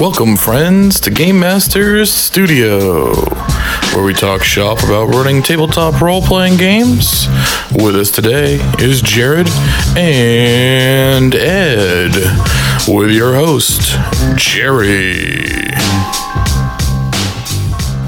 Welcome, friends, to Game Masters Studio, where we talk shop about running tabletop role playing games. With us today is Jared and Ed, with your host, Jerry.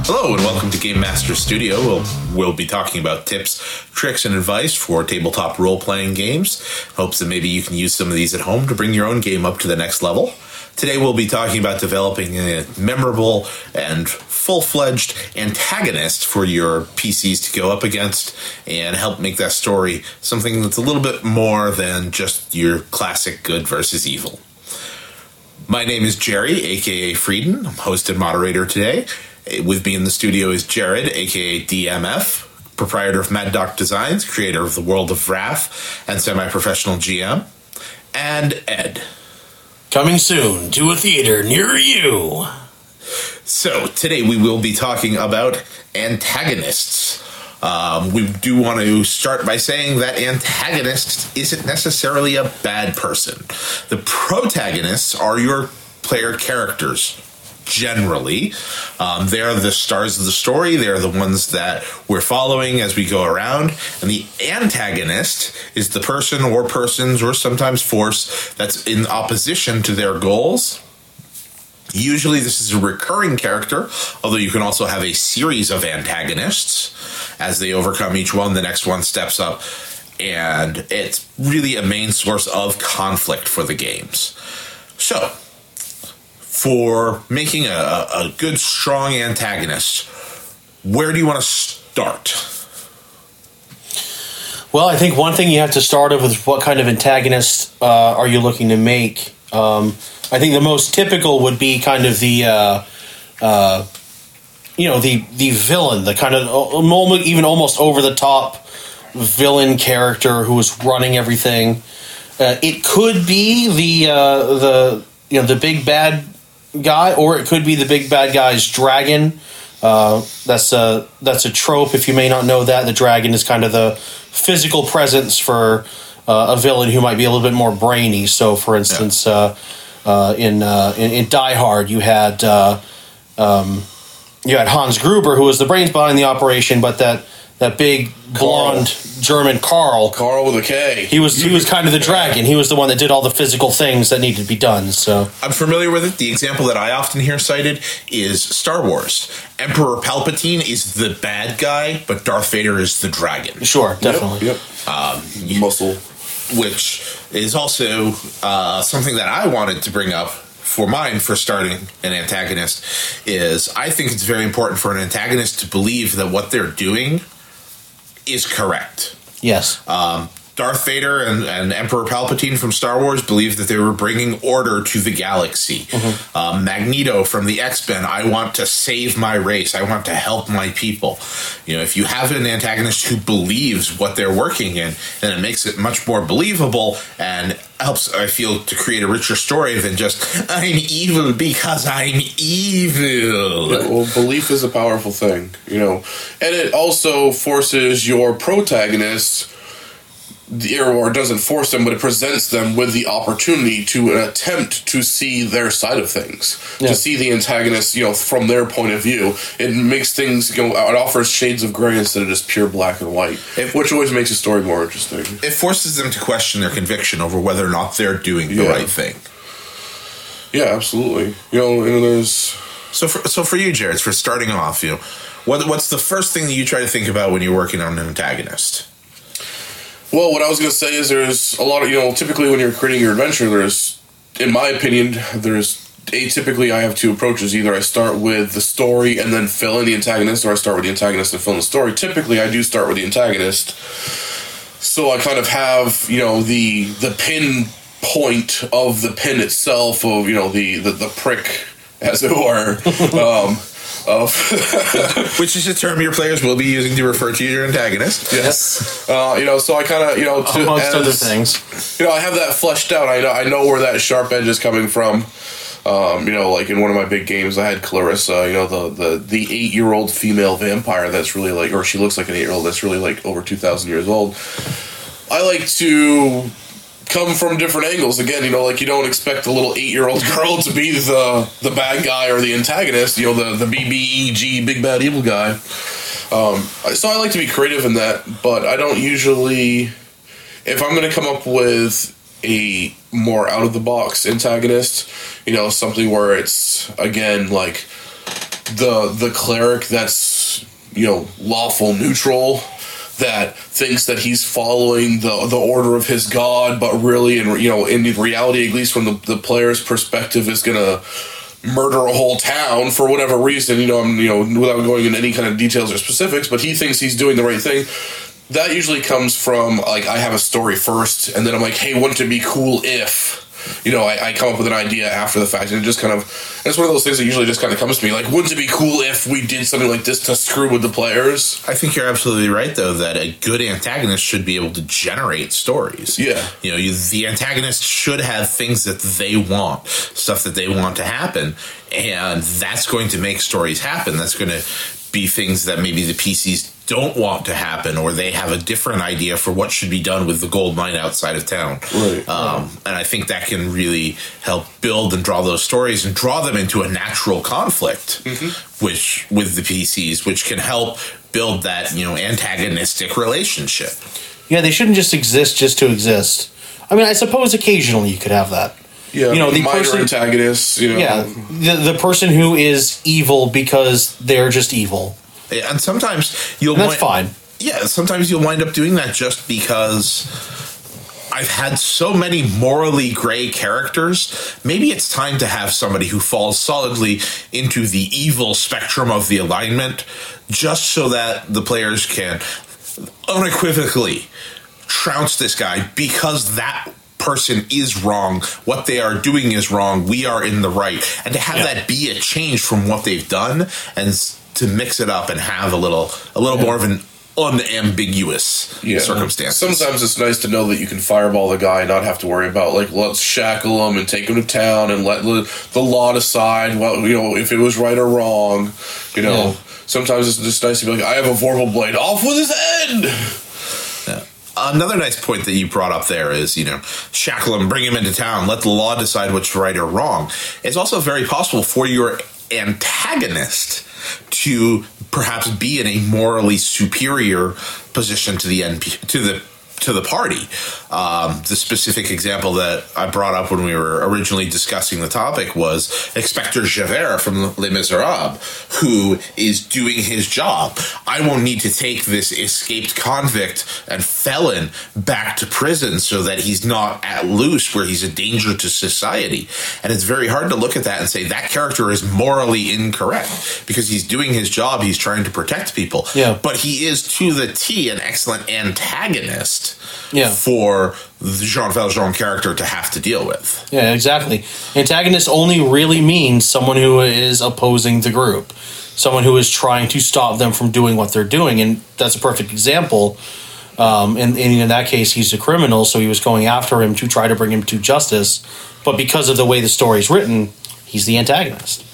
Hello and welcome to Game Master Studio. We'll, we'll be talking about tips, tricks, and advice for tabletop role playing games. Hopes that maybe you can use some of these at home to bring your own game up to the next level. Today we'll be talking about developing a memorable and full fledged antagonist for your PCs to go up against and help make that story something that's a little bit more than just your classic good versus evil. My name is Jerry, aka Frieden. I'm host and moderator today. With me in the studio is Jared, aka DMF, proprietor of Mad Doc Designs, creator of the World of Wrath, and semi professional GM, and Ed. Coming soon to a theater near you. So, today we will be talking about antagonists. Um, we do want to start by saying that antagonist isn't necessarily a bad person. The protagonists are your player characters generally. Um, they're the stars of the story. They're the ones that we're following as we go around. And the antagonist is the person or persons or sometimes force that's in opposition to their goals. Usually, this is a recurring character, although you can also have a series of antagonists. As they overcome each one, the next one steps up. And it's really a main source of conflict for the games. So, for making a, a good, strong antagonist, where do you want to start? Well, I think one thing you have to start with is what kind of antagonist uh, are you looking to make? Um, I think the most typical would be kind of the, uh, uh, you know, the the villain, the kind of even almost over the top villain character who is running everything. Uh, it could be the uh, the you know the big bad guy, or it could be the big bad guy's dragon. Uh, that's a that's a trope. If you may not know that, the dragon is kind of the physical presence for uh, a villain who might be a little bit more brainy. So, for instance, yeah. uh, uh in, uh, in, in Die Hard, you had uh, um, you had Hans Gruber, who was the brains behind the operation, but that that big blonde Karl. German Karl. Karl with a K. He was he was kind of the dragon. He was the one that did all the physical things that needed to be done. So I'm familiar with it. The example that I often hear cited is Star Wars. Emperor Palpatine is the bad guy, but Darth Vader is the dragon. Sure, definitely. Yep. yep. Um, Muscle. Which is also uh, something that I wanted to bring up for mine for starting an antagonist is I think it's very important for an antagonist to believe that what they're doing is correct. Yes. Um, Darth Vader and, and, Emperor Palpatine from Star Wars believed that they were bringing order to the galaxy. Mm-hmm. Um, Magneto from the X Men, I want to save my race. I want to help my people. You know, if you have an antagonist who believes what they're working in, then it makes it much more believable and helps, I feel, to create a richer story than just, I'm evil because I'm evil. Yeah, well, belief is a powerful thing, you know, and it also forces your protagonist or doesn't force them, but it presents them with the opportunity to attempt to see their side of things, yeah. to see the antagonist, you know, from their point of view. It makes things, you know, it offers shades of gray instead of just pure black and white, if, which always makes a story more interesting. It forces them to question their conviction over whether or not they're doing the yeah. right thing. Yeah, absolutely. You know, and there's so for so for you, Jared, for starting off, you know, what what's the first thing that you try to think about when you're working on an antagonist? Well, what I was going to say is there's a lot of, you know, typically when you're creating your adventure, there's, in my opinion, there's atypically I have two approaches. Either I start with the story and then fill in the antagonist, or I start with the antagonist and fill in the story. Typically, I do start with the antagonist. So I kind of have, you know, the the pin point of the pin itself of, you know, the the, the prick, as it were. um, of which is a term your players will be using to refer to your antagonist. Yes, uh, you know, so I kind of you know to, amongst as, other things, you know, I have that fleshed out. I know I know where that sharp edge is coming from. Um, you know, like in one of my big games, I had Clarissa. You know, the the the eight year old female vampire that's really like, or she looks like an eight year old that's really like over two thousand years old. I like to come from different angles. Again, you know, like you don't expect a little eight year old girl to be the the bad guy or the antagonist. You know, the the BBEG big bad evil guy. Um, so I like to be creative in that, but I don't usually. If I'm going to come up with a more out of the box antagonist, you know, something where it's again like the the cleric that's you know lawful neutral that thinks that he's following the the order of his god, but really, in you know, in reality, at least from the, the player's perspective, is gonna murder a whole town for whatever reason. You know, I'm you know without going into any kind of details or specifics, but he thinks he's doing the right thing. That usually comes from like I have a story first, and then I'm like, hey, wouldn't it be cool if you know, I, I, come up with an idea after the fact, and it just kind of it's one of those things that usually just kind of comes to me. Like, wouldn't it be cool if we did something like this to screw with the players? I think you're absolutely right, though, that a good antagonist should be able to generate stories. Yeah, you know, you, the antagonist should have things that they want, stuff that they want to happen, and that's going to make stories happen. That's going to be things that maybe the PCs don't want to happen or they have a different idea for what should be done with the gold mine outside of town. Right. Um, and I think that can really help build and draw those stories and draw them into a natural conflict, mm-hmm. which with the PCs, which can help build that you know antagonistic relationship. Yeah, they shouldn't just exist just to exist. I mean, I suppose occasionally you could have that. Yeah, you know the minor person, antagonists. You know, yeah, the the person who is evil because they're just evil and sometimes you'll. And that's wind, fine. Yeah, sometimes you'll wind up doing that just because I've had so many morally gray characters. Maybe it's time to have somebody who falls solidly into the evil spectrum of the alignment, just so that the players can unequivocally trounce this guy because that person is wrong. What they are doing is wrong. We are in the right. And to have yeah. that be a change from what they've done and to mix it up and have a little a little yeah. more of an unambiguous yeah. circumstance. Sometimes it's nice to know that you can fireball the guy and not have to worry about like let's shackle him and take him to town and let the, the law decide well you know if it was right or wrong. You know, yeah. sometimes it's just nice to be like I have a vorpal blade off with his head. Another nice point that you brought up there is, you know, shackle him, bring him into town, let the law decide what's right or wrong. It's also very possible for your antagonist to perhaps be in a morally superior position to the NP to the to the party. Um, the specific example that I brought up when we were originally discussing the topic was Inspector Javert from Les Miserables, who is doing his job. I won't need to take this escaped convict and felon back to prison so that he's not at loose where he's a danger to society. And it's very hard to look at that and say that character is morally incorrect because he's doing his job, he's trying to protect people. Yeah. But he is to the T an excellent antagonist yeah. for the Jean Valjean character to have to deal with. Yeah, exactly. Antagonist only really means someone who is opposing the group, someone who is trying to stop them from doing what they're doing, and that's a perfect example. Um, and, and in that case, he's a criminal, so he was going after him to try to bring him to justice. But because of the way the story is written, he's the antagonist.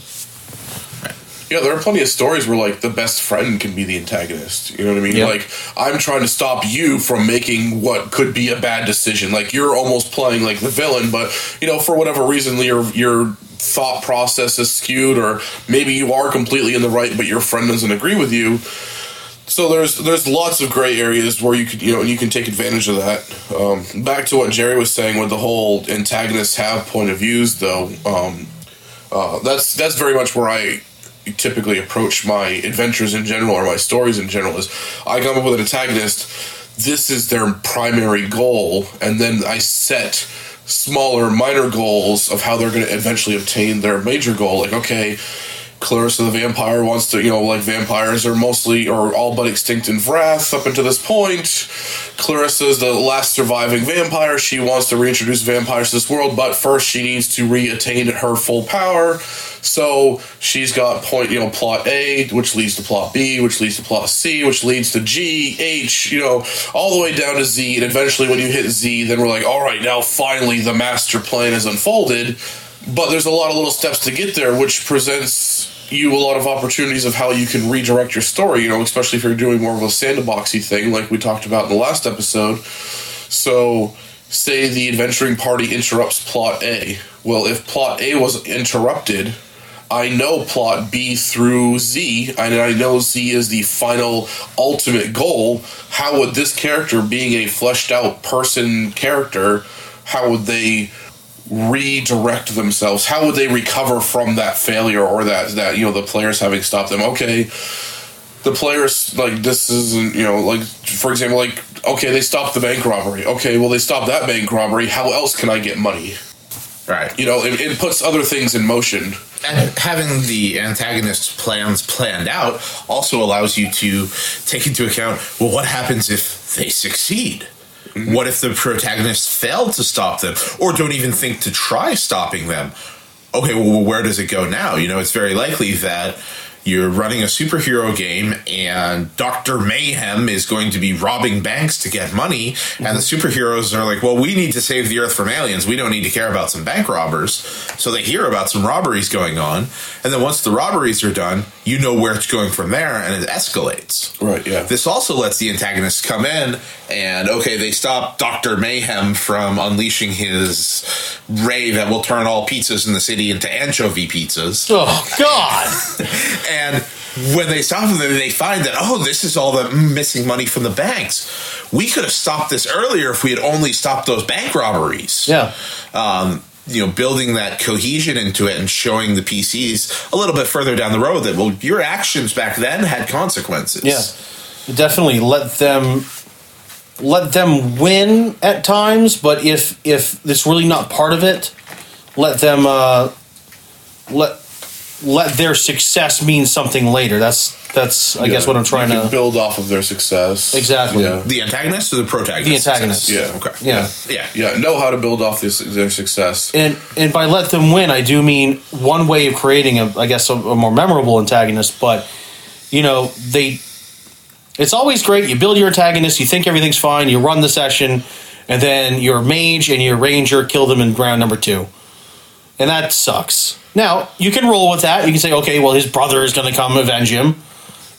Yeah, there are plenty of stories where like the best friend can be the antagonist. You know what I mean? Yep. Like I'm trying to stop you from making what could be a bad decision. Like you're almost playing like the villain, but you know for whatever reason your your thought process is skewed, or maybe you are completely in the right, but your friend doesn't agree with you. So there's there's lots of gray areas where you could you know you can take advantage of that. Um, back to what Jerry was saying with the whole antagonists have point of views though. Um, uh, that's that's very much where I typically approach my adventures in general or my stories in general is I come up with an antagonist. This is their primary goal, and then I set smaller, minor goals of how they're going to eventually obtain their major goal. Like, okay, Clarissa the vampire wants to, you know, like vampires are mostly or all but extinct in Vrath up until this point. Clarissa is the last surviving vampire. She wants to reintroduce vampires to this world, but first she needs to re-attain her full power. So she's got point, you know, plot A, which leads to plot B, which leads to plot C, which leads to G, H, you know, all the way down to Z. And eventually, when you hit Z, then we're like, all right, now finally the master plan is unfolded but there's a lot of little steps to get there, which presents you a lot of opportunities of how you can redirect your story. You know, especially if you're doing more of a sandboxy thing, like we talked about in the last episode. So say the adventuring party interrupts plot A. Well, if plot A was interrupted, I know plot B through Z, and I know Z is the final ultimate goal. How would this character, being a fleshed out person character, how would they redirect themselves? How would they recover from that failure or that that you know the players having stopped them? Okay, the players like this isn't you know like for example like okay they stopped the bank robbery. Okay, well they stopped that bank robbery. How else can I get money? Right. You know, it, it puts other things in motion. And having the antagonist's plans planned out also allows you to take into account well, what happens if they succeed? What if the protagonists fail to stop them or don't even think to try stopping them? Okay, well, where does it go now? You know, it's very likely that you're running a superhero game and Dr. Mayhem is going to be robbing banks to get money. And the superheroes are like, well, we need to save the earth from aliens. We don't need to care about some bank robbers. So they hear about some robberies going on. And then once the robberies are done, you know where it's going from there and it escalates. Right, yeah. This also lets the antagonists come in and, okay, they stop Dr. Mayhem from unleashing his ray that will turn all pizzas in the city into anchovy pizzas. Oh God! And when they stop them, they find that, oh, this is all the missing money from the banks. We could have stopped this earlier if we had only stopped those bank robberies. Yeah. Um, you know, building that cohesion into it and showing the PCs a little bit further down the road that, well, your actions back then had consequences. Yeah. Definitely let them let them win at times, but if if it's really not part of it, let them uh, let let their success mean something later. That's that's I guess what I'm trying you can to build off of their success. Exactly. Yeah. The antagonist or the protagonist? The antagonist. success? Yeah. Okay. yeah. Yeah. Yeah, know how to build off this, their success. And and by let them win, I do mean one way of creating a I guess a, a more memorable antagonist, but you know they. It's always great. You build your antagonist. You think everything's fine. You run the session, and then your mage and your ranger kill them in round number two, and that sucks. Now you can roll with that. You can say, okay, well, his brother is going to come avenge him,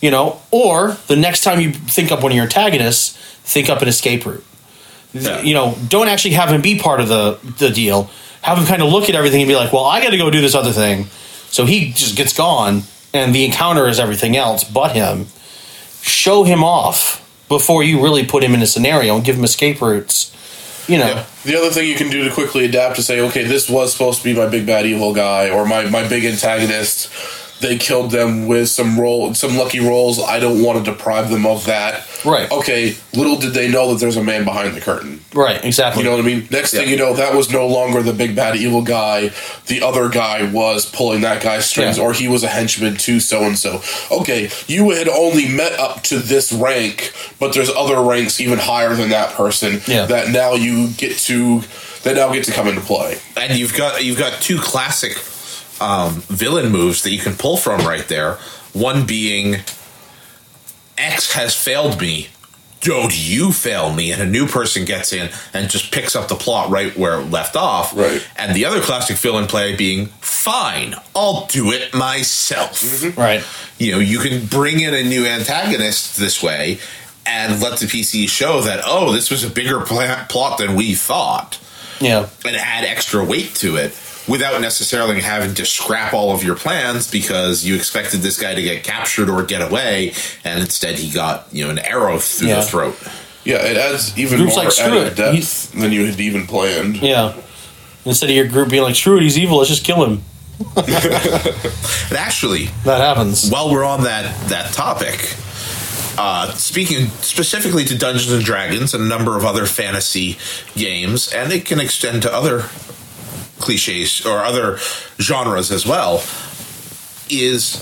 you know. Or the next time you think up one of your antagonists, think up an escape route Yeah. you know, don't actually have him be part of the the deal. Have him kind of look at everything and be like, "Well, I got to go do this other thing," so he just gets gone, and the encounter is everything else but him. Show him off before you really put him in a scenario and give him escape routes. You know, Yeah. The other thing you can do to quickly adapt to say, okay, this was supposed to be my big bad evil guy or my, my big antagonist. They killed them with some roll, some lucky rolls. I don't want to deprive them of that. Right. Okay. Little did they know that there's a man behind the curtain. right? Exactly. You know what I mean? Next thing you know, that was no longer the big bad evil guy. The other guy was pulling that guy's strings, Yeah. or he was a henchman to so and so. Okay, you had only met up to this rank, but there's other ranks even higher than that person Yeah. that now you get to that now get to come into play. and you've got you've got two classic um, villain moves that you can pull from right there. One being X has failed me. Don't you fail me? And a new person gets in and just picks up the plot right where it left off. Right. And the other classic villain play being fine, I'll do it myself. right? You know, you can bring in a new antagonist this way and let the PC show that, oh, this was a bigger pla- plot than we thought Yeah. and add extra weight to it without necessarily having to scrap all of your plans because you expected this guy to get captured or get away and instead he got you know an arrow through Yeah. the throat Yeah, it adds even Group's more like, added it. depth than you had even planned. Yeah. Instead of your group being like, "Screw it, he's evil. Let's just kill him." and actually That happens. while we're on that that topic uh, speaking specifically to Dungeons and Dragons and a number of other fantasy games, and it can extend to other cliches or other genres as well, is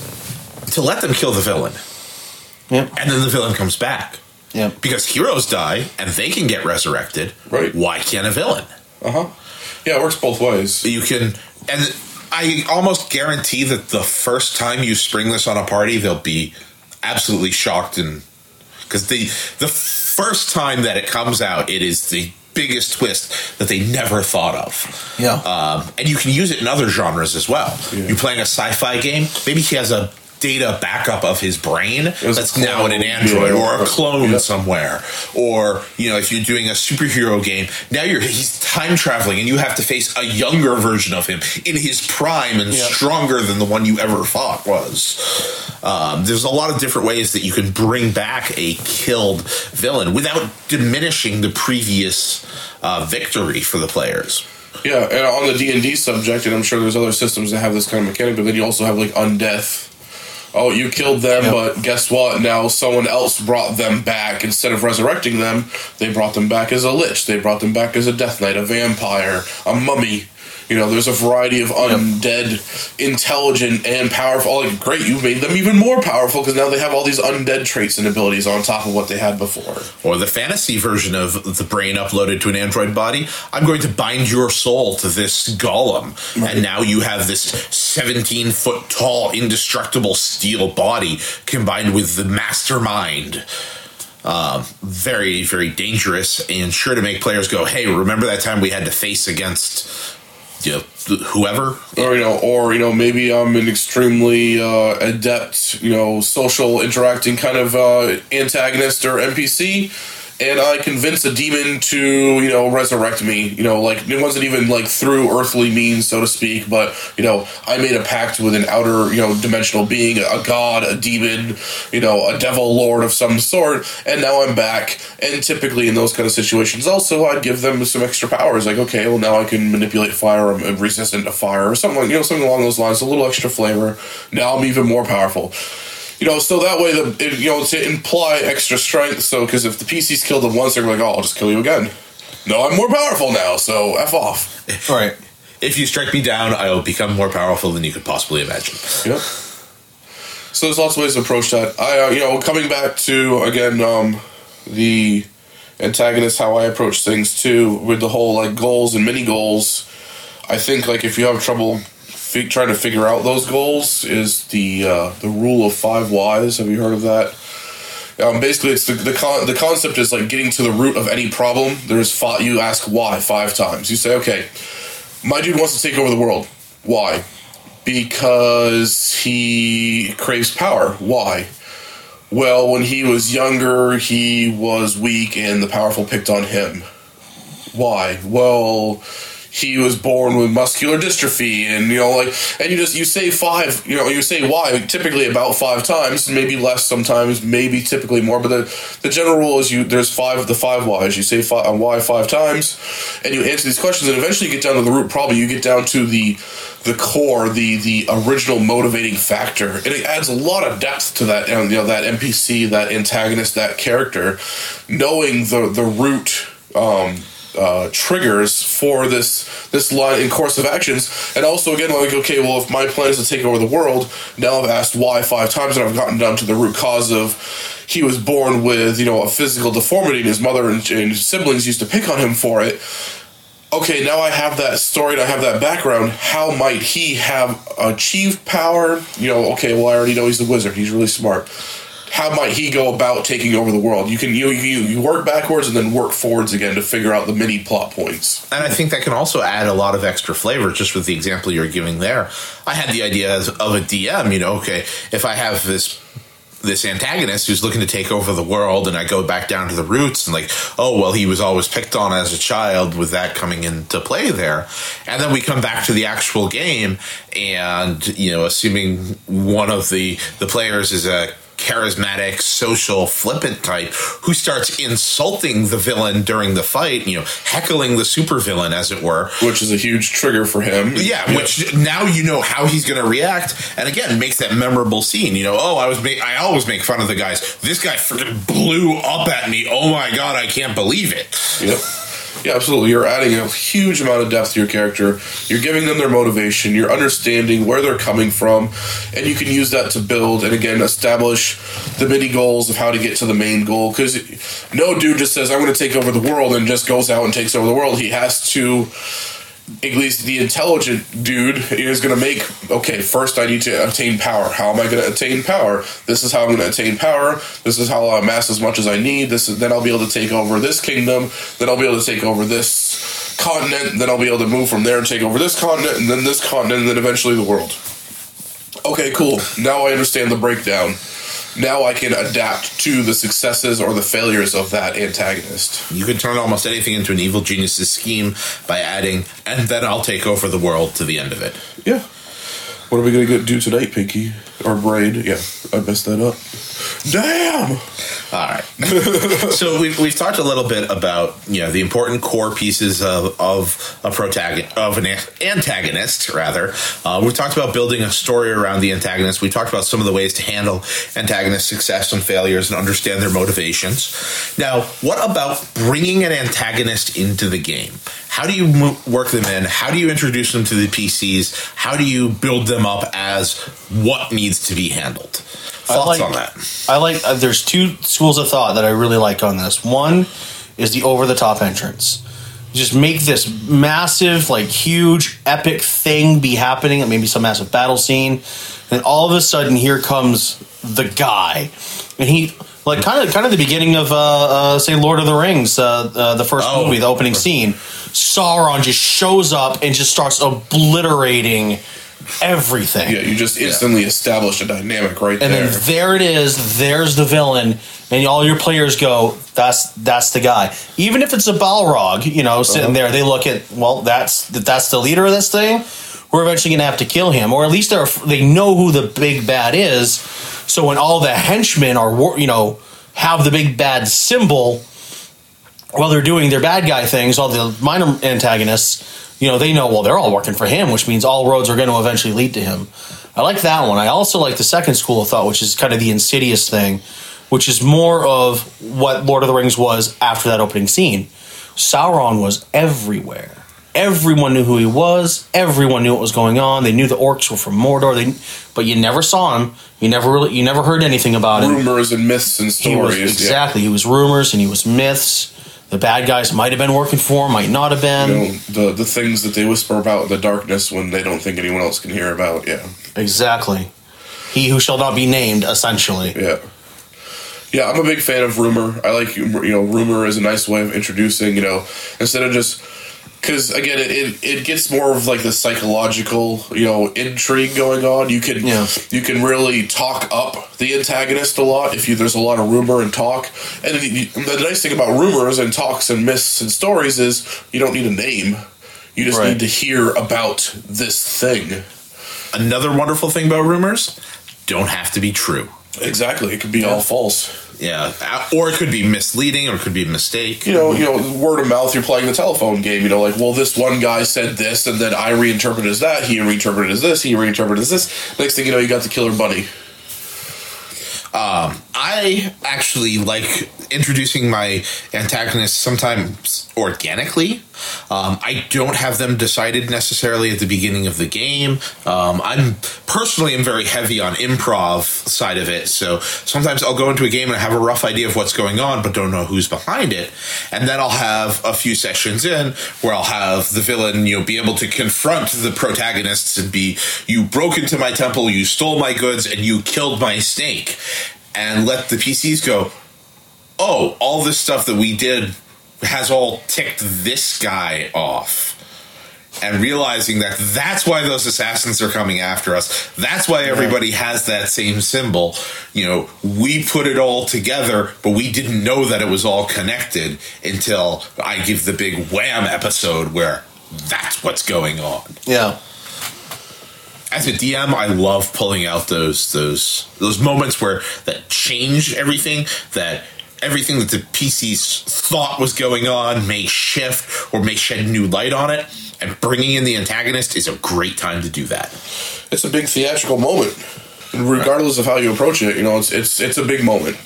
to let them kill the villain, Yep. and then the villain comes back. Yep. Because heroes die and they can get resurrected. Right. Why can't a villain? Uh huh. Yeah, it works both ways. You can, and I almost guarantee that the first time you spring this on a party, they'll be absolutely shocked and because the the first time that it comes out, it is the biggest twist that they never thought of. Yeah. Um, and you can use it in other genres as well. Yeah. You're playing a sci-fi game. Maybe he has a data backup of his brain that's now in an android or a clone Yeah. somewhere or you know if you're doing a superhero game now you're he's time traveling and you have to face a younger version of him in his prime and Yeah. stronger than the one you ever fought was um, there's a lot of different ways that you can bring back a killed villain without diminishing the previous uh, victory for the players Yeah, and on the D and D subject, and I'm sure there's other systems that have this kind of mechanic, but then you also have like undeath. Oh, you killed them, Yep. but guess what? Now someone else brought them back. Instead of resurrecting them, they brought them back as a lich. They brought them back as a death knight, a vampire, a mummy. You know, there's a variety of undead, intelligent, and powerful. Like, great, you made them even more powerful because now they have all these undead traits and abilities on top of what they had before. or the fantasy version of the brain uploaded to an android body. I'm going to bind your soul to this golem. And now you have this 17 foot tall indestructible steel body combined with the mastermind. Um, very very dangerous and sure to make players go hey remember that time we had to face against you know whoever. Or you know, or you know, maybe I'm an extremely uh, adept, you know, social interacting kind of uh, antagonist or NPC, and I convince a demon to you know resurrect me. You know, like it wasn't even like through earthly means, so to speak, but you know, I made a pact with an outer you know dimensional being, a god, a demon, you know, a devil lord of some sort, and now I'm back. And typically in those kind of situations, also I'd give them some extra powers, like okay, well now I can manipulate fire, I'm resistant to fire, or something you know something along those lines, a little extra flavor. Now I'm even more powerful. You know, so that way, the it, you know, to imply extra strength. So, because if the PC's killed them once, they're like, "Oh, I'll just kill you again." No, I'm more powerful now, so f off. All right. if you strike me down i will become more powerful than you could possibly imagine Yep. So there's lots of ways to approach that. I, uh, you know, coming back to again um, the antagonist, how I approach things too, with the whole like goals and mini goals. I think like if you have trouble trying to figure out those goals, is the uh, the rule of five whys. Have you heard of that? Um, basically, it's the the, con- the concept is like getting to the root of any problem. There's five. You ask why five times. You say, okay, my dude wants to take over the world. Why? Because he craves power. Why? Well, when he was younger, he was weak and the powerful picked on him. Why? Well, he was born with muscular dystrophy and you know like and you just you say five you know you say why typically about five times maybe less sometimes maybe typically more but the the general rule is you there's five the five whys. You say five why five times and you answer these questions and eventually you get down to the root problem. You get down to the the core the the original motivating factor. And it adds a lot of depth to that you know that npc that antagonist that character knowing the the root um uh, triggers for this this line in course of actions, and also again like okay, well if my plan is to take over the world, now I've asked why five times, and I've gotten down to the root cause of he was born with you know a physical deformity, and his mother and, and siblings used to pick on him for it. Okay, now I have that story and I have that background. How might he have achieved power? You know, okay, well I already know he's a wizard. He's really smart how might he go about taking over the world? You can you you, you work backwards and then work forwards again to figure out the mini plot points. And I think that can also add a lot of extra flavor just with the example you're giving there. I had the idea of a DM, you know, okay, if I have this this antagonist who's looking to take over the world and I go back down to the roots and like, oh well he was always picked on as a child with that coming into play there. And then we come back to the actual game and, you know, assuming one of the the players is a charismatic, social, flippant type who starts insulting the villain during the fight, you know, heckling the supervillain, as it were. Which is a huge trigger for him. Yeah, which now you know how he's going to react, and again makes that memorable scene. You know, oh, I was ma- I always make fun of the guys. This guy freaking blew up at me. Oh my god, I can't believe it. Yep. Yeah, absolutely. You're adding a huge amount of depth to your character. You're giving them their motivation. You're understanding where they're coming from, and you can use that to build and again establish the mini goals of how to get to the main goal. Because no dude just says, "I'm going to take over the world" and just goes out and takes over the world. He has to. At least the intelligent dude is going to make okay. First, I need to attain power. How am I going to attain power? This is how I'm going to attain power. This is how I'll amass as much as I need. This is then I'll be able to take over this kingdom. Then I'll be able to take over this continent. Then I'll be able to move from there and take over this continent, and then this continent, and then eventually the world. okay, cool. Now I understand the breakdown. Now I can adapt to the successes or the failures of that antagonist. You can turn almost anything into an evil genius's scheme by adding, and then I'll take over the world to the end of it. Yeah. What are we gonna do tonight, Pinky or Brain? Yeah, I messed that up. Damn. All right. so we've, we've talked a little bit about you know the important core pieces of, of a protagonist of an antagonist rather. Uh, we've talked about building a story around the antagonist. We talked about some of the ways to handle antagonist success and failures and understand their motivations. Now, what about bringing an antagonist into the game? How do you mo- work them in? How do you introduce them to the PCs? How do you build them up as what needs to be handled? Thoughts like, on that? I like. Uh, there's two schools of thought that I really like on this. One is the over the top entrance. Just make this massive, like huge, epic thing be happening. Maybe some massive battle scene, and all of a sudden here comes the guy, and he like kind of kind of the beginning of uh, uh say Lord of the Rings, uh, uh the first Oh. movie, the opening scene. Sauron just shows up and just starts obliterating everything. Yeah, you just instantly establish a dynamic right and there. And then there it is. There's the villain, and all your players go, "That's that's the guy." Even if it's a Balrog, you know, sitting Uh-huh. there, they look at, well, that's that's the leader of this thing. We're eventually gonna have to kill him, or at least they're they know who the big bad is. So when all the henchmen are, you know, have the big bad symbol while they're doing their bad guy things, all the minor antagonists, you know, they know, well, they're all working for him, which means all roads are going to eventually lead to him. I like that one. I also like the second school of thought, which is kind of the insidious thing, which is more of what Lord of the Rings was after that opening scene. Sauron was everywhere. Everyone knew who he was. Everyone knew what was going on. They knew the orcs were from Mordor. They, but you never saw him. You never really, you never heard anything about him Rumors and myths and he was stories. exactly he was rumors and he was myths the bad guys might have been working for him might not have been You know, the the things that they whisper about in the darkness when they don't think anyone else can hear about. Yeah. exactly he who shall not be named essentially Yeah. Yeah, I'm a big fan of rumor. I like you know, rumor is a nice way of introducing. You know, instead of just because again, it, it it gets more of like the psychological you know intrigue going on. You can Yeah. you can really talk up the antagonist a lot if you there's a lot of rumor and talk. And then you, the nice thing about rumors and talks and myths and stories is you don't need a name. You just Right. need to hear about this thing. Another wonderful thing about rumors don't have to be true. Exactly, it could be all false. Yeah, or it could be misleading, or it could be a mistake. you know, you know, word of mouth. You're playing the telephone game. You know, like, well, this one guy said this, and then I reinterpreted as that. He reinterpreted as this. He reinterpreted as this. Next thing you know, you got the killer bunny. Um, I actually like introducing my antagonists sometimes organically. Um, I don't have them decided necessarily at the beginning of the game. Um, I'm personally am very heavy on improv side of it, so sometimes I'll go into a game and I have a rough idea of what's going on, but don't know who's behind it, and then I'll have a few sessions in where I'll have the villain, you know, be able to confront the protagonists and be, you broke into my temple, you stole my goods, and you killed my snake, and let the PCs go, oh, all this stuff that we did has all ticked this guy off. And realizing that that's why those assassins are coming after us. That's why everybody has that same symbol. You know, we put it all together, but we didn't know that it was all connected until I give the big wham episode where that's what's going on yeah as a DM, I love pulling out those those those moments where that change everything. That everything that the PCs thought was going on may shift or may shed new light on it. And bringing in the antagonist is a great time to do that. It's a big theatrical moment, regardless of how you approach it. You know, it's it's it's a big moment.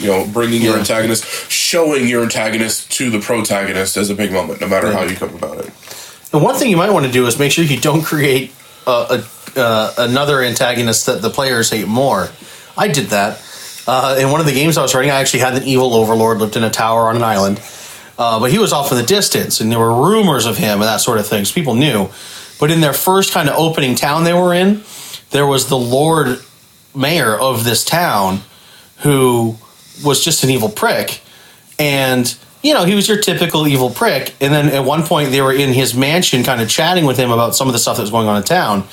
You know, bringing your Yeah. antagonist, showing your antagonist to the protagonist is a big moment, no matter how you come about it. and one thing you might want to do is make sure you don't create uh, a, uh, another antagonist that the players hate more. I did that. Uh, in one of the games i was running i actually had an evil overlord lived in a tower on an island. Uh, but he was off in the distance and there were rumors of him and that sort of thing so people knew. But in their first kind of opening town they were in there was the lord mayor of this town who was just an evil prick and you know he was your typical evil prick and then at one point they were in his mansion kind of chatting with him about some of the stuff that was going on in town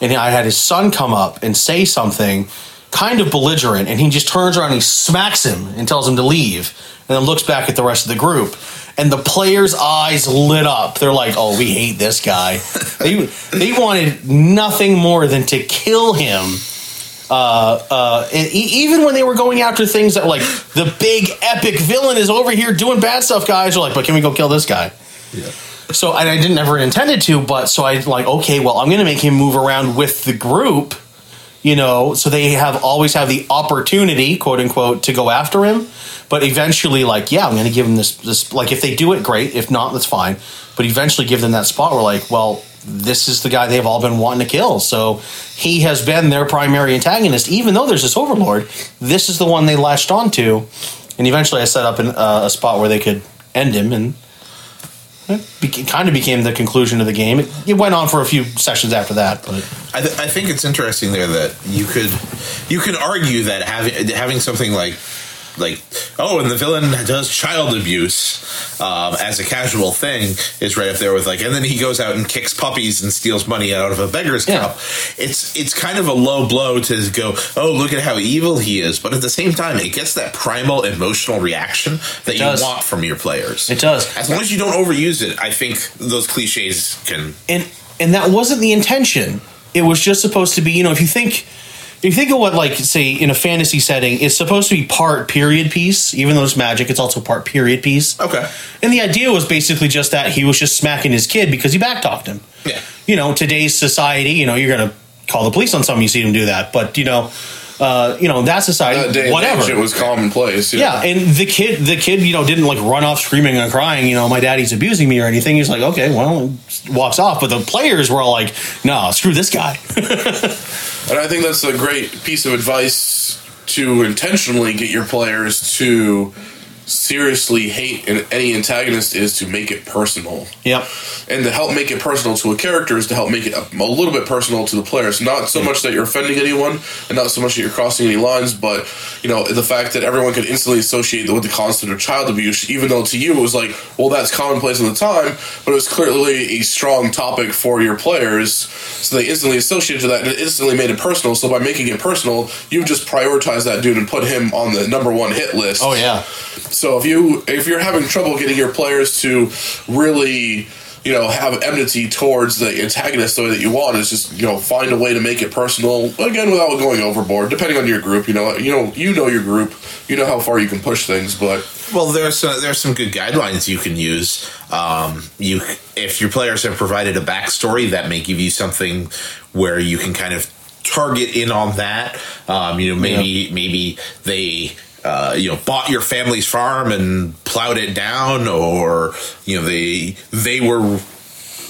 and I had his son come up and say something kind of belligerent, and he just turns around and he smacks him and tells him to leave, and then looks back at the rest of the group. And the players' eyes lit up. They're like, "Oh, we hate this guy." they they wanted nothing more than to kill him. Uh, uh, e- even when they were going after things that like the big epic villain is over here doing bad stuff, guys are like, "But can we go kill this guy?" Yeah. So and I didn't ever intended to, but so I like okay, well I'm going to make him move around with the group, you know, so they have always have the opportunity, quote unquote, to go after him. But eventually, like yeah, I'm going to give him this this like if they do it, great. If not, that's fine. But eventually, give them that spot where like, well, this is the guy they've all been wanting to kill. So he has been their primary antagonist, even though there's this overlord. This is the one they latched onto, and eventually I set up an, uh, a spot where they could end him and it beca- kind of became the conclusion of the game. It, it went on for a few sessions after that, but I, th- I think it's interesting there that you could you can argue that having having something like like oh and the villain does child abuse um, as a casual thing is right up there with like and then he goes out and kicks puppies and steals money out of a beggar's Yeah. cup it's it's kind of a low blow to go oh look at how evil he is but at the same time it gets that primal emotional reaction that you want from your players It does. as long as you don't overuse it I think those cliches can and and that wasn't the intention. It was just supposed to be, you know, if you think if you think of what like say in a fantasy setting, it's supposed to be part period piece, even though it's magic, it's also part period piece. okay And the idea was basically just that he was just smacking his kid because he backtalked him. Yeah. You know, today's society, you know, you're gonna call the police on something you see him do that. But you know, uh, you know, that society That whatever. it was commonplace. you Yeah, and the kid, the kid, you know, didn't like run off screaming and crying. You know, my daddy's abusing me or anything. He's like, okay, well, walks off. But the players were all like, no, screw this guy. And I think that's a great piece of advice to intentionally get your players to seriously hate an, any antagonist is to make it personal. yep. And to help make it personal to a character is to help make it a, a little bit personal to the players. Not so much that you're offending anyone, and not so much that you're crossing any lines, but you know the fact that everyone could instantly associate with the concept of child abuse, even though to you it was like, well, that's commonplace at the time, but it was clearly a strong topic for your players, so they instantly associated to that, and it instantly made it personal. So by making it personal, you just prioritize that dude and put him on the number one hit list. Oh yeah. So if you if you're having trouble getting your players to really you know have enmity towards the antagonist the way that you want is just you know find a way to make it personal again without going overboard depending on your group you know you know you know your group you know how far you can push things but Well, there's uh, there's some good guidelines you can use. Um, you if your players have provided a backstory that may give you something where you can kind of target in on that. Um, you know, maybe maybe they. Uh, you know, bought your family's farm and plowed it down, or you know, they they were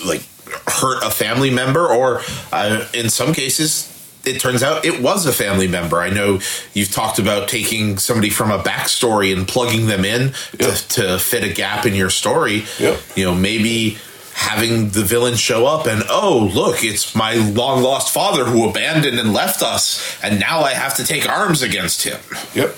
like hurt a family member, or uh, in some cases, it turns out it was a family member. I know you've talked about taking somebody from a backstory and plugging them in Yep. to, to fit a gap in your story. Yep. You know, maybe having the villain show up and oh look it's my long lost father who abandoned and left us and now i have to take arms against him Yep.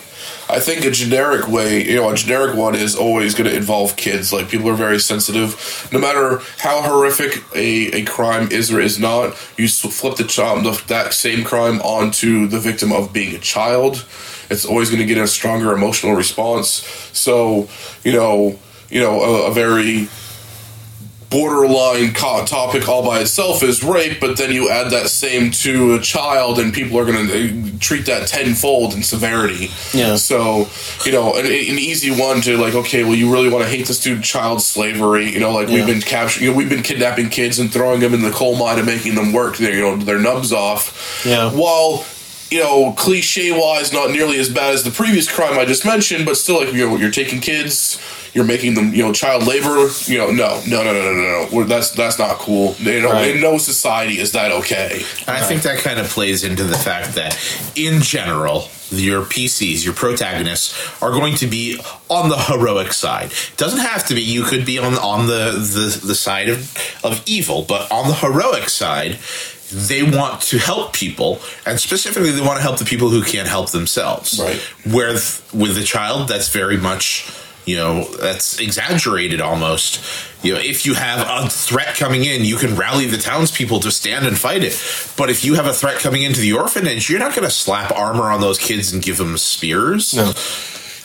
I think a generic way, you know, a generic one is always going to involve kids. Like, people are very sensitive. No matter how horrific a, a crime is or is not, you flip the child, that same crime onto the victim of being a child. It's always going to get a stronger emotional response. So, you know, you know, a, a very borderline co- topic all by itself is rape, but then you add that same to a child, and people are going to treat that tenfold in severity. Yeah. So, you know, an, an easy one to like, okay, well, you really want to hate this dude, child slavery. You know, like we've been capturing, you know, we've been kidnapping kids and throwing them in the coal mine and making them work. Their, you know, their nubs off. Yeah. While you know, cliche wise, not nearly as bad as the previous crime I just mentioned, but still, like, you know, you're taking kids, you're making them, you know, child labor. You know, no, no, no, no, no, no, no. We're- That's that's not cool. You know, Right. in no society is that okay. And I think that kind of plays into the fact that, in general, your PCs, your protagonists, are going to be on the heroic side. It doesn't have to be. You could be on on the the, the side of of evil, but on the heroic side. They want to help people, and specifically, they want to help the people who can't help themselves. Right. Where th- with the child, that's very much, you know that's exaggerated almost. You know, if you have a threat coming in, you can rally the townspeople to stand and fight it. But if you have a threat coming into the orphanage, you're not going to slap armor on those kids and give them spears. No.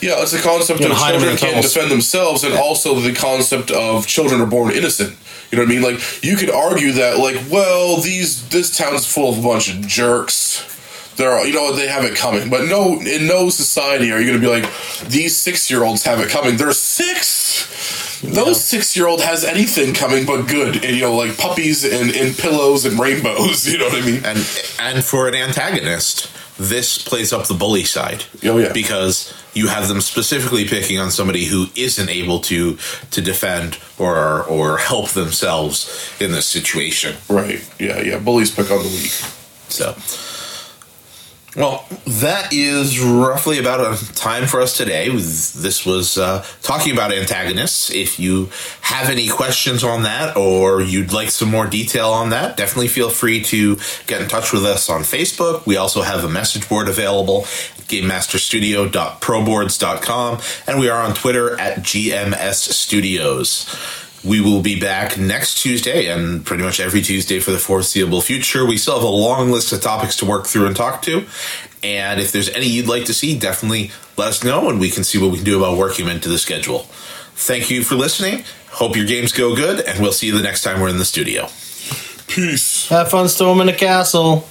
Yeah, it's the concept You of know, hide 'em in children can't tunnels. defend themselves, and also the concept of children are born innocent. You know what I mean? Like you could argue that, like, well, these this town's full of a bunch of jerks. They're, you know, they have it coming. But no, in no society are you going to be like, these six year olds have it coming. They're six. Those six year old has anything coming but good, and you know, like puppies and, and pillows and rainbows. You know what I mean? and and for an antagonist this plays up the bully side Oh, yeah. because you have them specifically picking on somebody who isn't able to to defend or or help themselves in this situation Right? Yeah, yeah. Bullies pick on the weak. so well that is roughly about a time for us today. This was uh, talking about antagonists. If you have any questions on that or you'd like some more detail on that definitely feel free to get in touch with us on facebook. We also have a message board available gamemasterstudio.proboards.com and we are on twitter at gms studios we will be back next Tuesday and pretty much every Tuesday for the foreseeable future. We still have a long list of topics to work through and talk to. And if there's any you'd like to see, definitely let us know and we can see what we can do about working them into the schedule. Thank you for listening. Hope your games go good, and we'll see you the next time we're in the studio. Peace. Have fun storming the castle.